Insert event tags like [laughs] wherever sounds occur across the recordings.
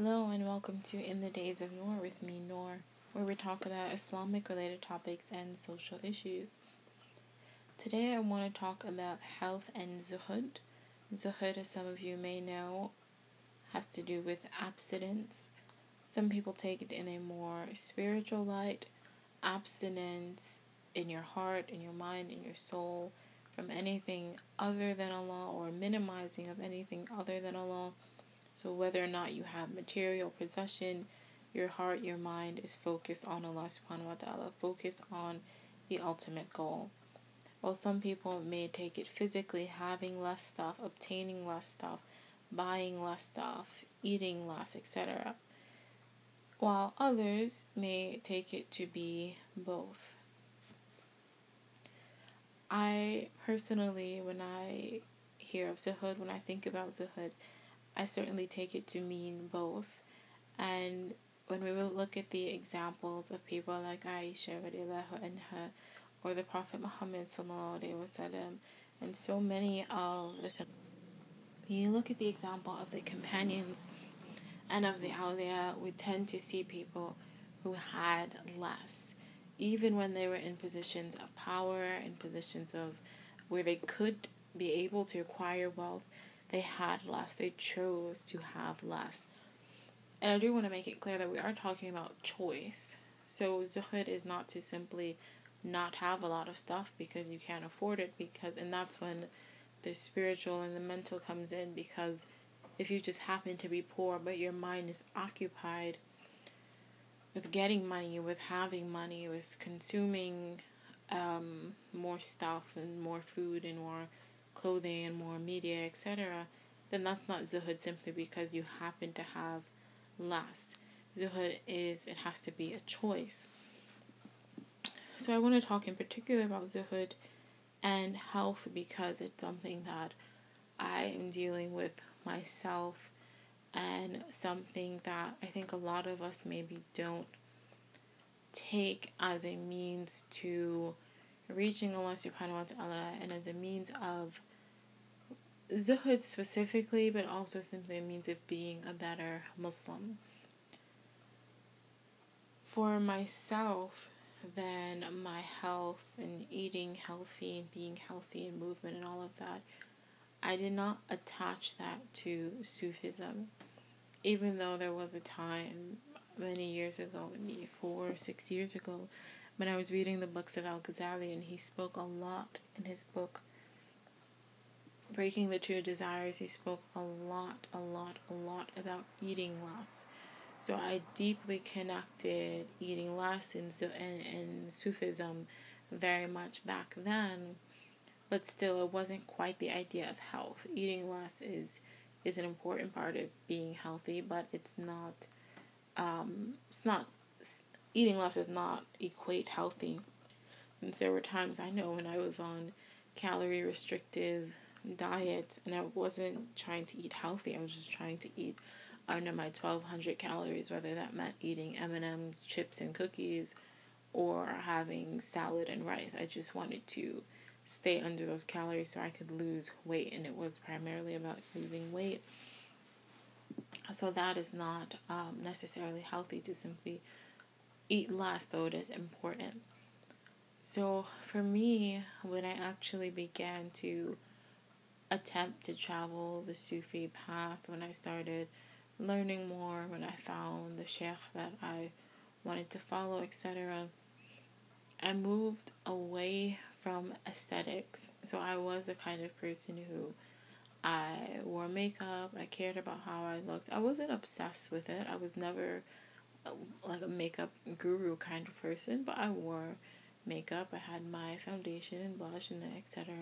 Hello and welcome to In the Days of Noor with me, Noor, where we talk about Islamic related topics and social issues. Today I want to talk about health and zuhud. Zuhud, as some of you may know, has to do with abstinence. Some people take it in a more spiritual light, abstinence in your heart, in your mind, in your soul from anything other than Allah or minimizing of anything other than Allah so, whether or not you have material possession, your heart, your mind is focused on Allah subhanahu wa ta'ala, focused on the ultimate goal. While some people may take it physically, having less stuff, obtaining less stuff, buying less stuff, eating less, etc., while others may take it to be both. I personally, when I hear of Zuhud, when I think about Zuhud, I certainly take it to mean both. And when we will look at the examples of people like Aisha radiallahu anha or the Prophet Muhammad wasallam and so many of the you look at the example of the companions and of the awliya, we tend to see people who had less, even when they were in positions of power, in positions of where they could be able to acquire wealth, they had less. They chose to have less. And I do want to make it clear that we are talking about choice. So zuhud is not to simply not have a lot of stuff because you can't afford it because and that's when the spiritual and the mental comes in because if you just happen to be poor but your mind is occupied with getting money, with having money, with consuming um, more stuff and more food and more clothing and more media, etc., then that's not zuhud simply because you happen to have less. Zuhud is, it has to be a choice. So I want to talk in particular about zuhud and health because it's something that I am dealing with myself and something that I think a lot of us maybe don't take as a means to reaching Allah subhanahu wa ta'ala and as a means of Zuhud specifically, but also simply means of being a better Muslim. For myself, then my health and eating healthy and being healthy and movement and all of that, I did not attach that to Sufism. Even though there was a time many years ago, maybe four or six years ago, when I was reading the books of Al Ghazali and he spoke a lot in his book Breaking the Two Desires, he spoke a lot, a lot, a lot about eating less. So I deeply connected eating less and, and, and Sufism very much back then. But still, it wasn't quite the idea of health. Eating less is is an important part of being healthy, but it's not. Um, it's not. Eating less does not equate healthy. And there were times I know when I was on calorie restrictive diet and I wasn't trying to eat healthy. I was just trying to eat under my 1200 calories, whether that meant eating M&Ms, chips and cookies or having salad and rice. I just wanted to stay under those calories so I could lose weight and it was primarily about losing weight. So that is not um, necessarily healthy to simply eat less, though it is important. So for me, when I actually began to attempt to travel the Sufi path when I started learning more, when I found the sheikh that I wanted to follow, etc. I moved away from aesthetics. So I was the kind of person who I wore makeup, I cared about how I looked. I wasn't obsessed with it. I was never uh, like a makeup guru kind of person, but I wore makeup. I had my foundation and blush and etc.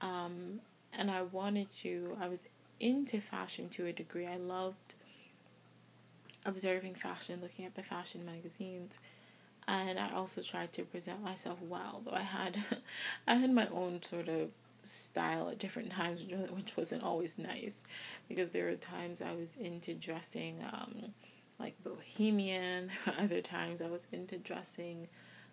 Um, and I wanted to, I was into fashion to a degree. I loved observing fashion, looking at the fashion magazines. And I also tried to present myself well, though I had [laughs] I had my own sort of style at different times, [laughs] which wasn't always nice, because there were times I was into dressing um, like bohemian. [laughs] Other times I was into dressing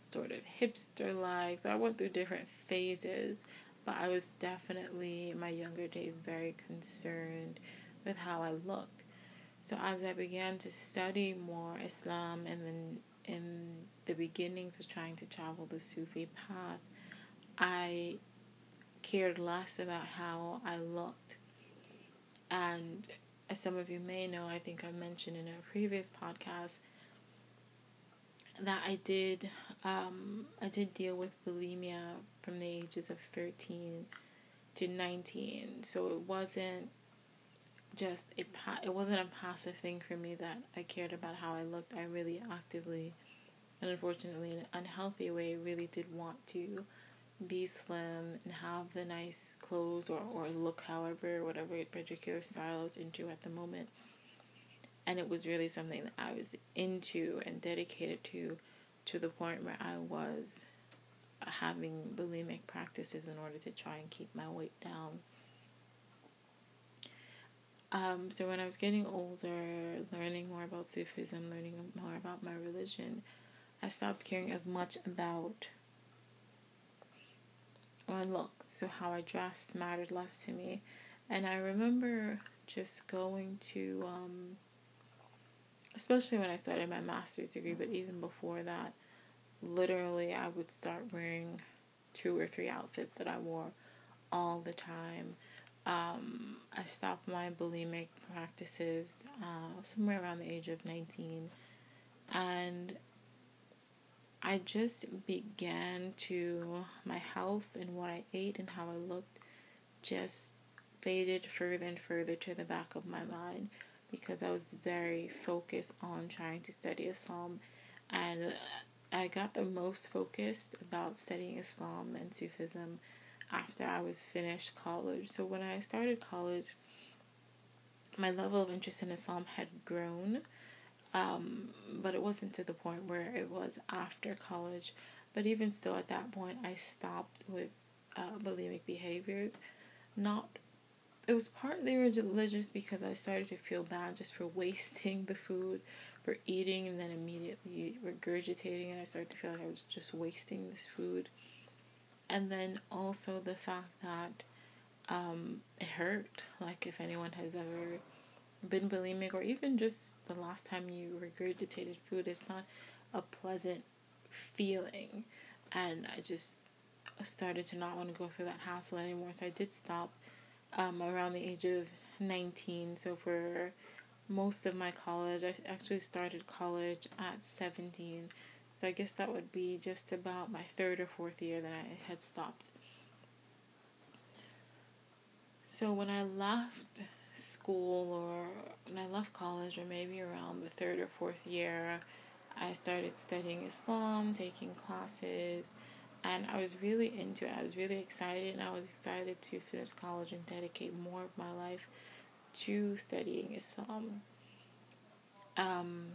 sort of hipster like. So I went through different phases but I was definitely in my younger days very concerned with how I looked. So as I began to study more Islam and then in the beginnings of trying to travel the Sufi path, I cared less about how I looked. And as some of you may know, I think I mentioned in a previous podcast that I did um, I did deal with bulimia from the ages of 13 to 19. So it wasn't just a pa- it wasn't a passive thing for me that I cared about how I looked. I really actively and unfortunately in an unhealthy way really did want to be slim and have the nice clothes or, or look however whatever particular style I was into at the moment and it was really something that I was into and dedicated to to the point where I was having bulimic practices in order to try and keep my weight down um, so when I was getting older, learning more about Sufism, learning more about my religion, I stopped caring as much about my looks, so how I dressed mattered less to me. And I remember just going to, um, especially when I started my master's degree, but even before that, literally I would start wearing two or three outfits that I wore all the time. Um, I stopped my bulimic practices uh, somewhere around the age of 19. And I just began to, my health and what I ate and how I looked just faded further and further to the back of my mind because I was very focused on trying to study Islam. And I got the most focused about studying Islam and Sufism after I was finished college. So when I started college, my level of interest in Islam had grown um, but it wasn't to the point where it was after college. But even still, at that point, I stopped with uh, bulimic behaviors. Not, it was partly religious because I started to feel bad just for wasting the food, for eating and then immediately regurgitating, and I started to feel like I was just wasting this food. And then also the fact that um, it hurt. Like if anyone has ever been bulimic or even just the last time you regurgitated food it's not a pleasant feeling and i just started to not want to go through that hassle anymore so i did stop um, around the age of 19 so for most of my college i actually started college at 17 so i guess that would be just about my third or fourth year that i had stopped. So when i left school or when I left college or maybe around the third or fourth year, I started studying Islam, taking classes, and I was really into it. I was really excited, and I was excited to finish college and dedicate more of my life to studying Islam. Um,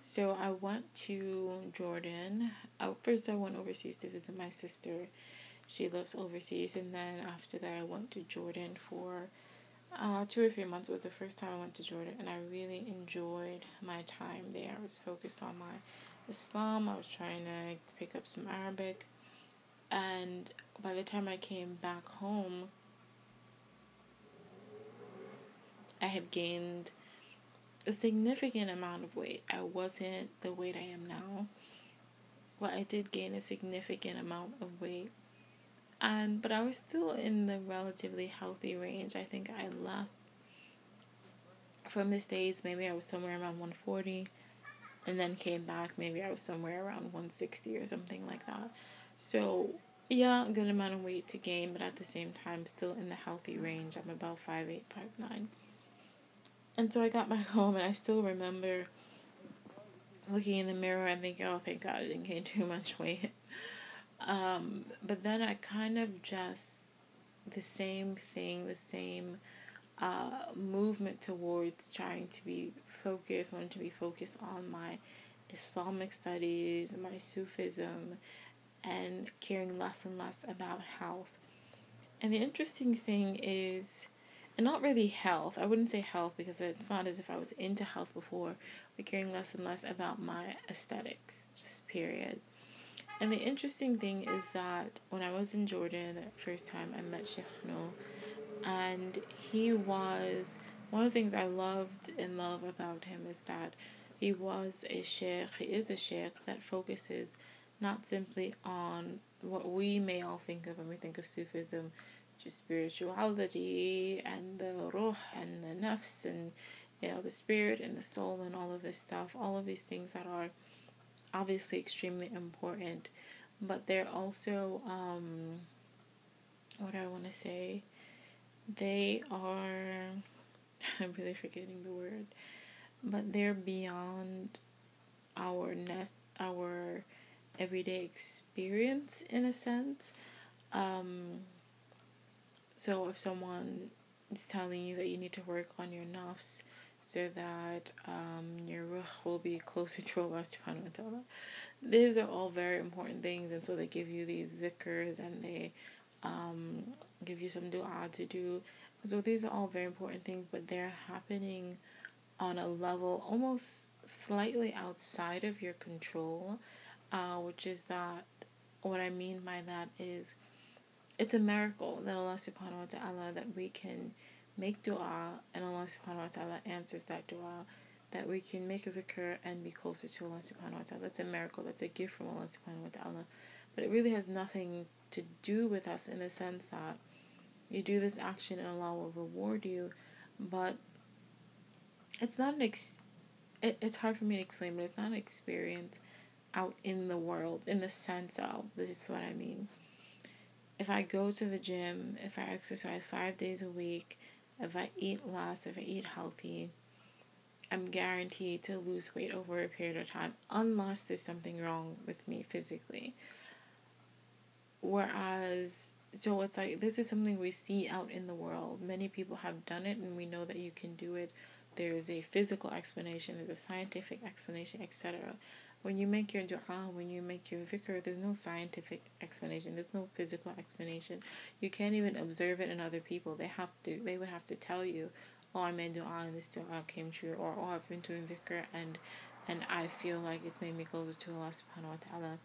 so I went to Jordan. Uh, first, I went overseas to visit my sister she lives overseas. And then after that, I went to Jordan for uh, two or three months. It was the first time I went to Jordan, and I really enjoyed my time there. I was focused on my Islam, I was trying to pick up some Arabic. And by the time I came back home, I had gained a significant amount of weight. I wasn't the weight I am now, but I did gain a significant amount of weight and but I was still in the relatively healthy range. I think I left from the States, maybe I was somewhere around 140, and then came back, maybe I was somewhere around 160 or something like that. So, yeah, good amount of weight to gain, but at the same time, still in the healthy range. I'm about 5'8, 5'9. And so I got back [laughs] home, and I still remember looking in the mirror and thinking, oh, thank God I didn't gain [laughs] too much weight. Um, but then I kind of just the same thing, the same uh, movement towards trying to be focused, wanting to be focused on my Islamic studies, my Sufism, and caring less and less about health. And the interesting thing is, and not really health, I wouldn't say health because it's not as if I was into health before, but caring less and less about my aesthetics, just period. And the interesting thing is that when I was in Jordan that first time I met Sheikh and he was one of the things I loved and love about him is that he was a sheikh, he is a sheikh that focuses not simply on what we may all think of when we think of Sufism, just spirituality and the ruh and the nafs and you know the spirit and the soul and all of this stuff, all of these things that are obviously extremely important, but they're also um, what do I want to say. They are. [laughs] I'm really forgetting the word, but they're beyond our nest, our everyday experience in a sense. Um, so if someone is telling you that you need to work on your nafs so that um, your ruh will be closer to Allah subhanahu wa ta'ala. These are all very important things and so they give you these zikrs and they um, give you some dua to do. So these are all very important things but they're happening on a level almost slightly outside of your control, uh, which is that what I mean by that is it's a miracle that Allah subhanahu wa ta'ala that we can make dua and Allah subhanahu wa ta'ala answers that dua that we can make a dhikr and be closer to Allah subhanahu wa ta'ala. That's a miracle, that's a gift from Allah subhanahu wa ta'ala. But it really has nothing to do with us in the sense that you do this action and Allah will reward you, but it's not an ex it, it's hard for me to explain, but it's not an experience out in the world in the sense of this is what I mean. If I go to the gym, if I exercise five days a week, if I eat less, if I eat healthy, I'm guaranteed to lose weight over a period of time unless there's something wrong with me physically. Whereas, so it's like this is something we see out in the world. Many people have done it, and we know that you can do it. There's a physical explanation, there's a scientific explanation, etc. When you make your dua, when you make your dhikr, there's no scientific explanation. There's no physical explanation. You can't even observe it in other people. They have to. They would have to tell you, "Oh, I made dua and this dua came true," or "Oh, I've been doing dhikr and and I feel like it's made me closer to Allah Subhanahu wa Taala."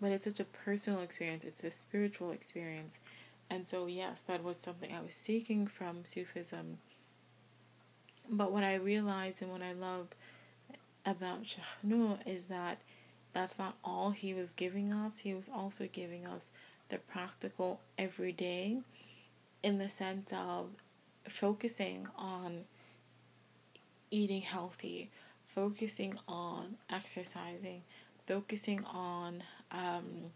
But it's such a personal experience. It's a spiritual experience, and so yes, that was something I was seeking from Sufism. But what I realized and what I love about Sheikh Nuh is that that's not all he was giving us. He was also giving us the practical everyday in the sense of focusing on eating healthy, focusing on exercising, focusing on um,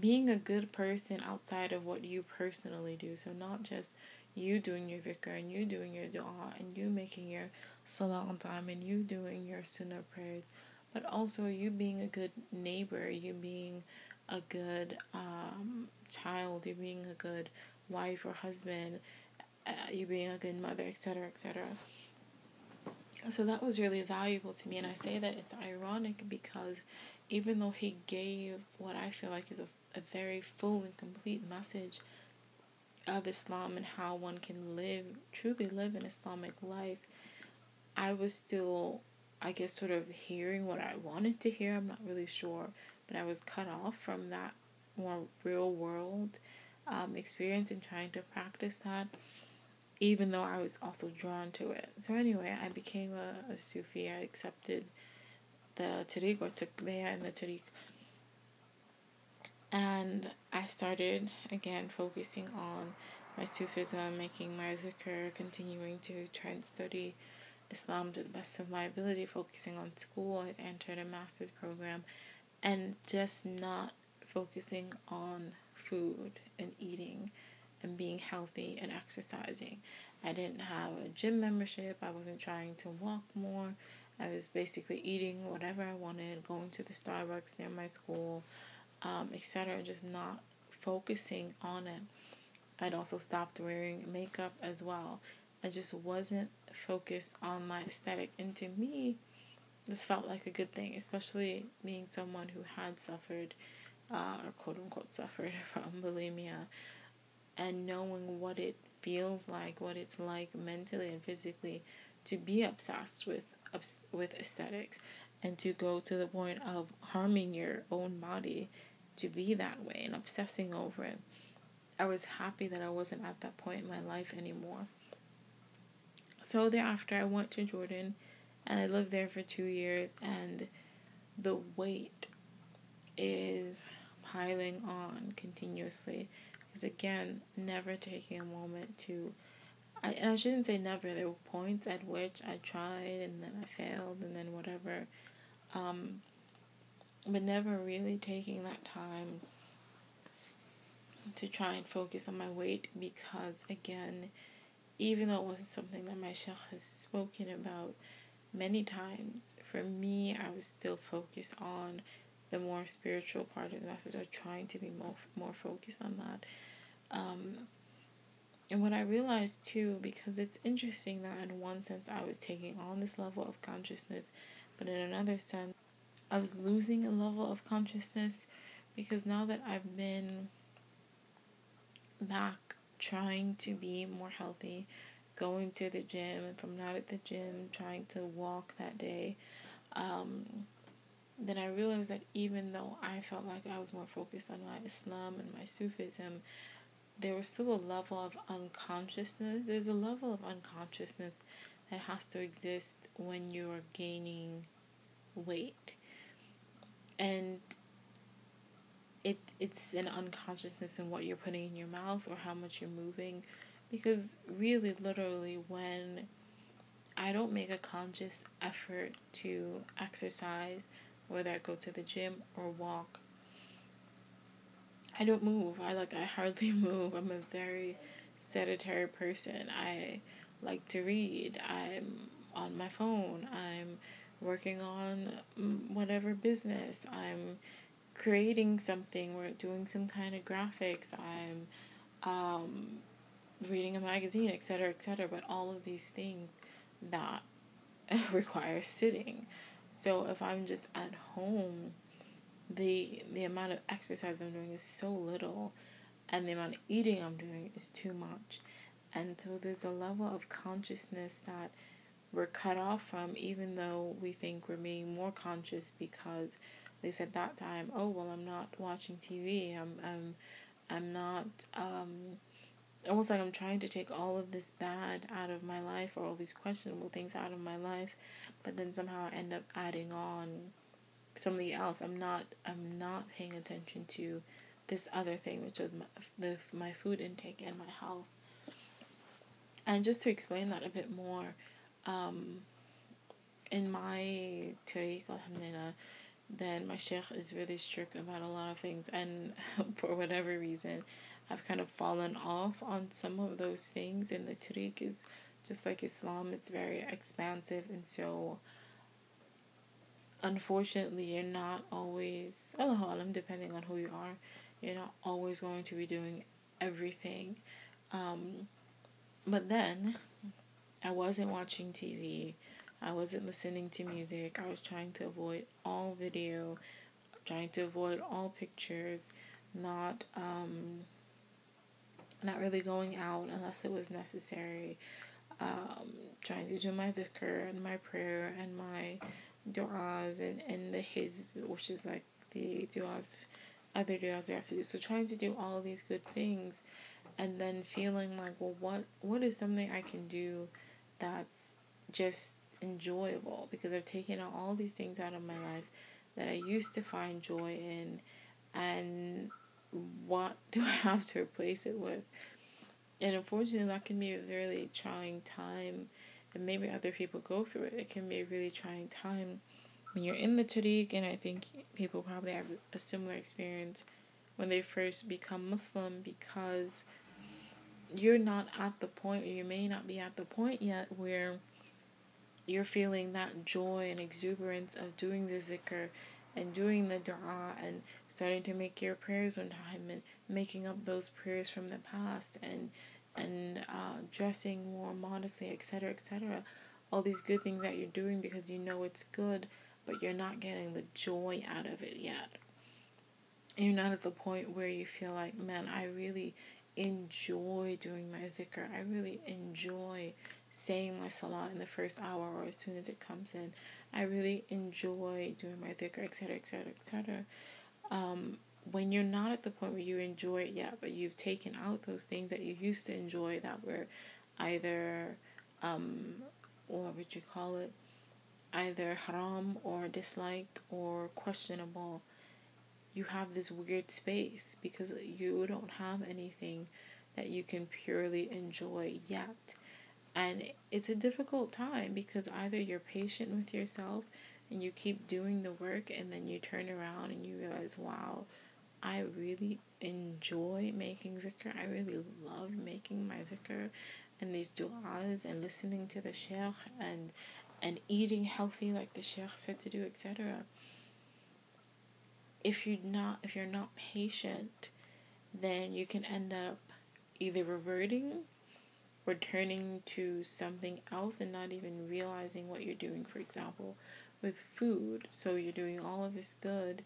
being a good person outside of what you personally do. So, not just you doing your dhikr and you doing your dua and you making your salah on time and you doing your sunnah prayers, but also you being a good neighbor, you being a good um, child, you being a good wife or husband, uh, you being a good mother, etc., etc. So that was really valuable to me, and I say that it's ironic because even though he gave what I feel like is a, a very full and complete message of Islam and how one can live, truly live an Islamic life, I was still, I guess, sort of hearing what I wanted to hear. I'm not really sure, but I was cut off from that more real world um, experience and trying to practice that, even though I was also drawn to it. So, anyway, I became a, a Sufi. I accepted the tariq or took bayah in the tariq. And I started again focusing on my Sufism, making my dhikr, continuing to try and study Islam to the best of my ability, focusing on school. I entered a master's program and just not focusing on food and eating and being healthy and exercising. I didn't have a gym membership. I wasn't trying to walk more. I was basically eating whatever I wanted, going to the Starbucks near my school, um, etc. Just not focusing on it. I'd also stopped wearing makeup as well. I just wasn't focused on my aesthetic. And to me, this felt like a good thing, especially being someone who had suffered, uh, or quote unquote suffered [laughs] from bulimia, and knowing what it feels like, what it's like mentally and physically to be obsessed with with aesthetics and to go to the point of harming your own body to be that way and obsessing over it I was happy that I wasn't at that point in my life anymore. So thereafter, I went to Jordan and I lived there for two years, and the weight is piling on continuously. Because again, never taking a moment to, I, and I shouldn't say never, there were points at which I tried and then I failed and then whatever. Um, but never really taking that time to try and focus on my weight because again even though it wasn't something that my sheikh has spoken about many times for me i was still focused on the more spiritual part of the message or trying to be more more focused on that um, and what i realized too because it's interesting that in one sense i was taking on this level of consciousness but in another sense i was losing a level of consciousness because now that i've been back trying to be more healthy, going to the gym, if I'm not at the gym, trying to walk that day, um, then I realized that even though I felt like I was more focused on my Islam and my Sufism, there was still a level of unconsciousness. There's a level of unconsciousness that has to exist when you're gaining weight. And it it's an unconsciousness in what you're putting in your mouth or how much you're moving because really literally when I don't make a conscious effort to exercise whether I go to the gym or walk I don't move I like I hardly [laughs] move I'm a very sedentary person I like to read I'm on my phone I'm working on mm, whatever business I'm creating something or doing some kind of graphics. I'm um, reading a magazine, etc., etc. But all of these things that [laughs] require sitting. So if I'm just at home, the the amount of exercise I'm doing is so little, and the amount of eating I'm doing is too much, and so there's a level of consciousness that we're cut off from, even though we think we're being more conscious because they said that time, oh well, I'm not watching TV. I'm I'm I'm not um almost like I'm trying to take all of this bad out of my life or all these questionable things out of my life, but then somehow I end up adding on something else. I'm not I'm not paying attention to this other thing, which is my, the my food intake and my health. And just to explain that a bit more, um, in my tariq, alhamdulillah, then my sheikh is really strict about a lot of things and [laughs] for whatever reason I've kind of fallen off on some of those things and the tariq is just like Islam it's very expansive and so unfortunately you're not always Allah alam depending on who you are you're not always going to be doing everything um, but then I wasn't watching TV I wasn't listening to music. I was trying to avoid all video, trying to avoid all pictures, not um not really going out unless it was necessary. Um, trying to do my dhikr and my prayer and my du'as and, and the hizb, which is like the du'as, other du'as we have to do. So trying to do all these good things and then feeling like, well, what what is something I can do that's just enjoyable because I've taken all these things out of my life that I used to find joy in and what [laughs] do I have to replace it with? And unfortunately, that can be a really trying time, and maybe other people go through it. It can be a really trying time when you're in the tariq, and I think people probably have a similar experience when they first become Muslim because you're not at the point, or you may not be at the point yet where you're feeling that joy and exuberance of doing the zikr and doing the dua and starting to make your prayers on time and making up those prayers from the past and and uh, dressing more modestly, etc., etc. All these good things that you're doing because you know it's good, but you're not getting the joy out of it yet. You're not at the point where you feel like, man, I really enjoy doing my dhikr. I really enjoy saying my salah in the first hour or as soon as it comes in. I really enjoy doing my dhikr, etc., etc., etc. when you're not at the point where you enjoy it yet, but you've taken out those things that you used to enjoy that were either, um, what would you call it? Either haram or disliked or questionable, you have this weird space because you don't have anything that you can purely enjoy yet. And it's a difficult time because either you're patient with yourself and you keep doing the work and then you turn around and you realize, wow, I really enjoy making zikr. I really love making my zikr and these du'as and listening to the sheikh and and eating healthy like the sheikh said to do, etc. If you're not if you're not patient, then you can end up either reverting or turning to something else and not even realizing what you're doing. For example, with food, so you're doing all of this good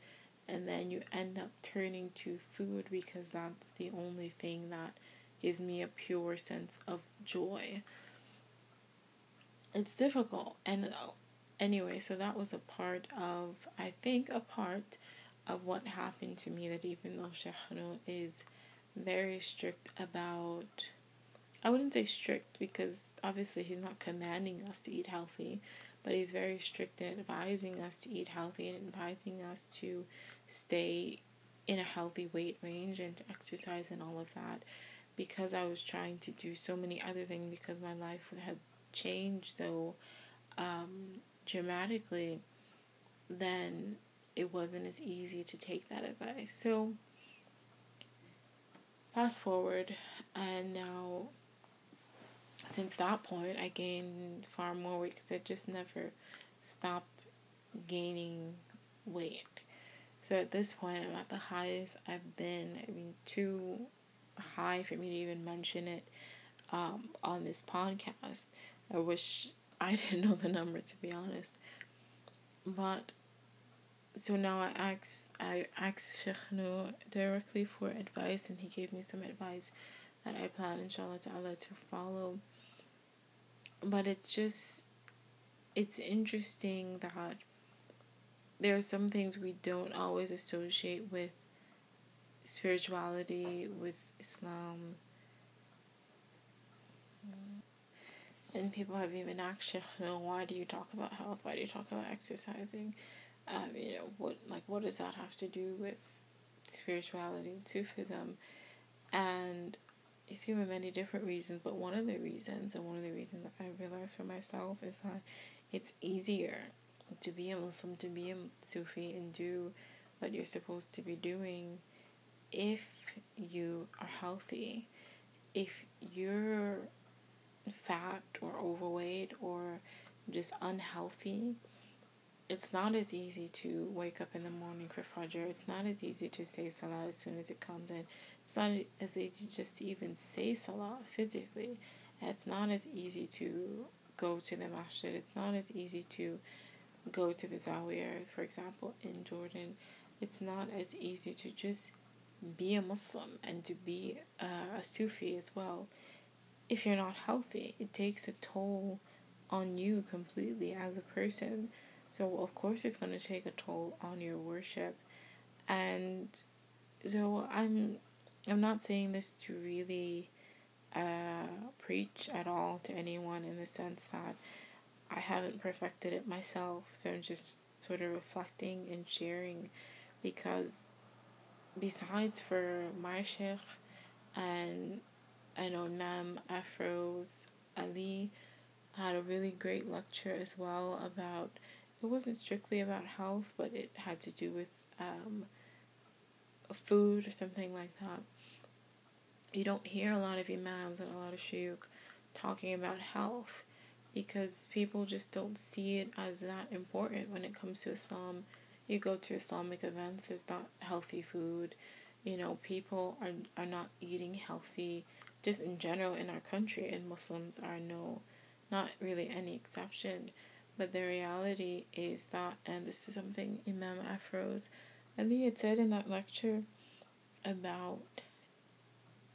and then you end up turning to food because that's the only thing that gives me a pure sense of joy. It's difficult. And anyway, so that was a part of, I think, a part of what happened to me that even though Sheikh Nuh is very strict about, I wouldn't say strict because obviously he's not commanding us to eat healthy, but he's very strict in advising us to eat healthy and advising us to stay in a healthy weight range and to exercise and all of that because I was trying to do so many other things because my life had changed so um, dramatically, then it wasn't as easy to take that advice. So, fast forward, and now since that point, I gained far more weight because I just never stopped gaining weight. So at this point, I'm at the highest I've been. I mean, too high for me to even mention it um, on this podcast. I wish [laughs] I didn't know the number to be honest. But so now I asked I asked Sheikh Nuh directly for advice, and he gave me some advice that I plan, inshallah to follow. But it's just, it's interesting that there are some things we don't always associate with spirituality, with Islam. And people have even asked you know, why do you talk about health? Why do you talk about exercising? Um, you know, what like what does that have to do with spirituality, Sufism? And he's given many different reasons, but one of the reasons, and one of the reasons that I realized for myself is that it's easier to be a Muslim, to be a Sufi, and do what you're supposed to be doing if you are healthy. If you're fat or overweight or just unhealthy, it's not as easy to wake up in the morning for Fajr. It's not as easy to say Salah as soon as it comes in. It's not as easy just to even say Salah physically. It's not as easy to go to the masjid. It's not as easy to go to the Zawiyah, for example, in Jordan. It's not as easy to just be a Muslim and to be uh, a Sufi as well. If you're not healthy, it takes a toll on you completely as a person. So, of course, it's going to take a toll on your worship. And so, I'm I'm not saying this to really uh, preach at all to anyone in the sense that I haven't perfected it myself. So I'm just sort of reflecting and sharing because besides for my sheikh and I know Imam Afroz Ali had a really great lecture as well about it wasn't strictly about health but it had to do with um, food or something like that you don't hear a lot of imams and a lot of shuyukh talking about health because people just don't see it as that important when it comes to Islam. You go to Islamic events, there's not healthy food. You know, people are, are not eating healthy just in general in our country, and Muslims are no, not really any exception. But the reality is that, and this is something Imam Afroz, I think it said in that lecture about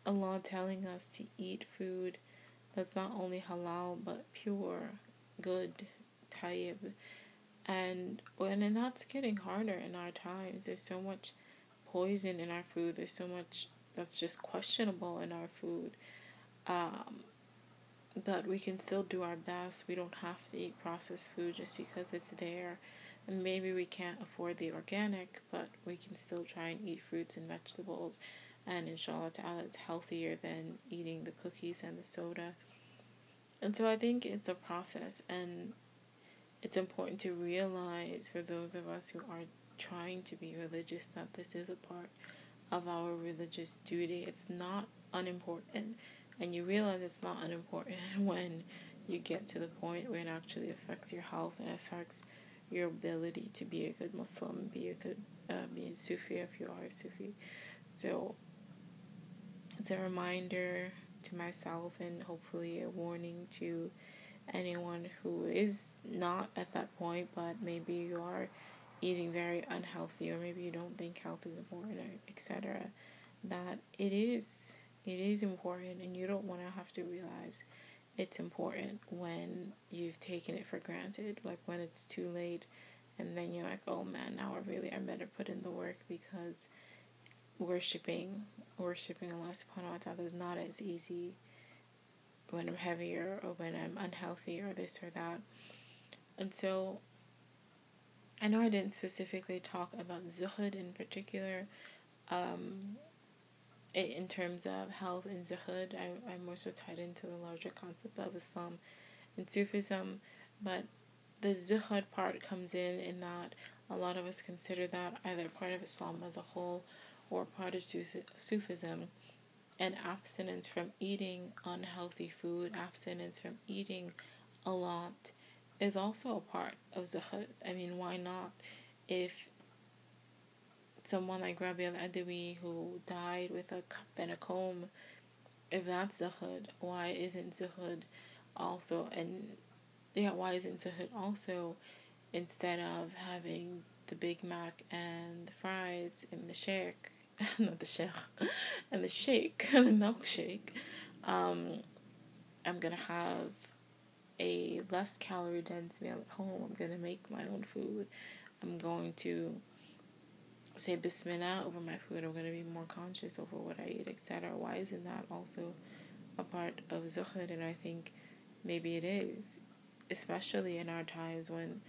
Allah telling us to eat food that's not only halal but pure, good, tayyib. And when and that's getting harder in our times. There's so much poison in our food. There's so much that's just questionable in our food. Um, but we can still do our best. We don't have to eat processed food just because it's there. And maybe we can't afford the organic, but we can still try and eat fruits and vegetables. And inshallah ta'ala, it's healthier than eating the cookies and the soda. And so I think it's a process, and it's important to realize for those of us who are trying to be religious that this is a part of our religious duty. It's not unimportant and you realize it's not unimportant [laughs] when you get to the point where it actually affects your health and affects your ability to be a good Muslim, be a good, uh, be a Sufi if you are a Sufi. So it's a reminder to myself and hopefully a warning to anyone who is not at that point, but maybe you are eating very unhealthy or maybe you don't think health is important, etc. That it is it is important, and you don't want to have to realize it's important when you've taken it for granted, like when it's too late, and then you're like, oh man, now I really I better put in the work because worshiping worshiping Allah subhanahu wa ta'ala is not as easy when I'm heavier or when I'm unhealthy or this or that. And so I know I didn't specifically talk about zuhud in particular. Um, in terms of health and zuhud, I, I'm more so tied into the larger concept of Islam and Sufism, but the zuhud part comes in in that a lot of us consider that either part of Islam as a whole or Sufism, and abstinence from eating unhealthy food, abstinence from eating a lot, is also a part of zuhud. I mean, why not? If someone like Rabia al Adawi who died with a cup and a comb, if that's zuhud, why isn't zuhud also, and yeah, why isn't zuhud also, instead of having the Big Mac and the fries and the shake, [laughs] not the shake, and the shake, [laughs] the milkshake, um, I'm gonna have a less calorie dense meal at home. I'm gonna make my own food. I'm going to say Bismillah over my food. I'm to be more conscious over what I eat, etc. Why isn't that also a part of zuhud? And I think maybe it is, especially in our times when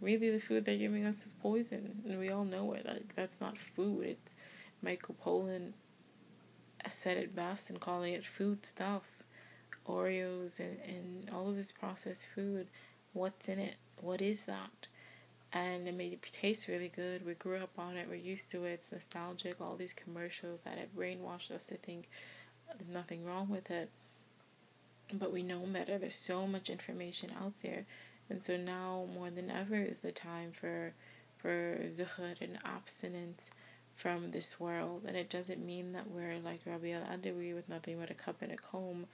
really the food they're giving us is poison, and we all know it. Like that's not food. It's Michael Pollan said it best in calling it food stuff. Oreos and, and all of this processed food. What's in it? What is that? and it made it taste really good. We grew up on it, we're used to it, it's nostalgic, all these commercials that have brainwashed us to think there's nothing wrong with it. But we know better. There's so much information out there. And so now more than ever is the time for for zuhud and abstinence from this world. And it doesn't mean that we're like Rabia al Adawi with nothing but a cup and a comb,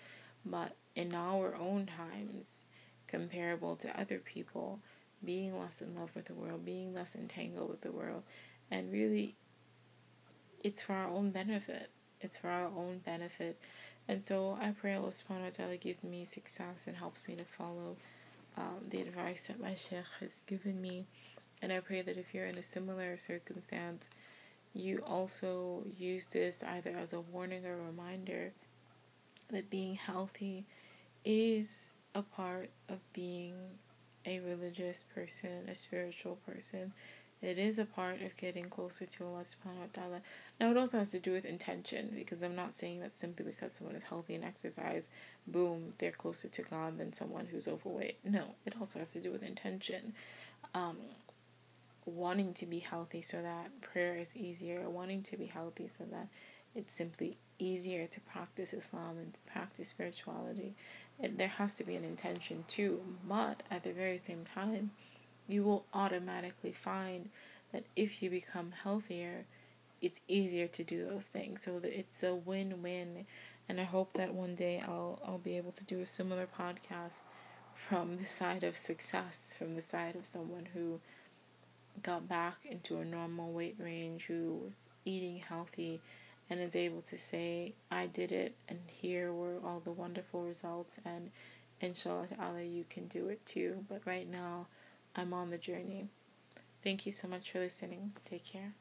but in our own times, comparable to other people, being less in love with the world, being less entangled with the world. And really, it's for our own benefit. It's for our own benefit. And so I pray Allah subhanahu wa ta'ala gives me success and helps me to follow um, the advice that my sheikh has given me. And I pray that if you're in a similar circumstance, you also use this either as a warning or reminder that being healthy is a part of being a religious person, a spiritual person. It is a part of getting closer to Allah subhanahu wa ta'ala. Now it also has to do with intention because I'm not saying that simply because someone is healthy and exercise, boom, they're closer to God than someone who's overweight. No, it also has to do with intention. Um, wanting to be healthy so that prayer is easier, wanting to be healthy so that it's simply easier to practice Islam and practice spirituality. And there has to be an intention too, but at the very same time, you will automatically find that if you become healthier, it's easier to do those things. So it's a win-win, and I hope that one day I'll I'll be able to do a similar podcast from the side of success, from the side of someone who got back into a normal weight range, who was eating healthy and is able to say, I did it, and here were all the wonderful results, and inshallah ta'ala, you can do it too. But right now, I'm on the journey. Thank you so much for listening. Take care.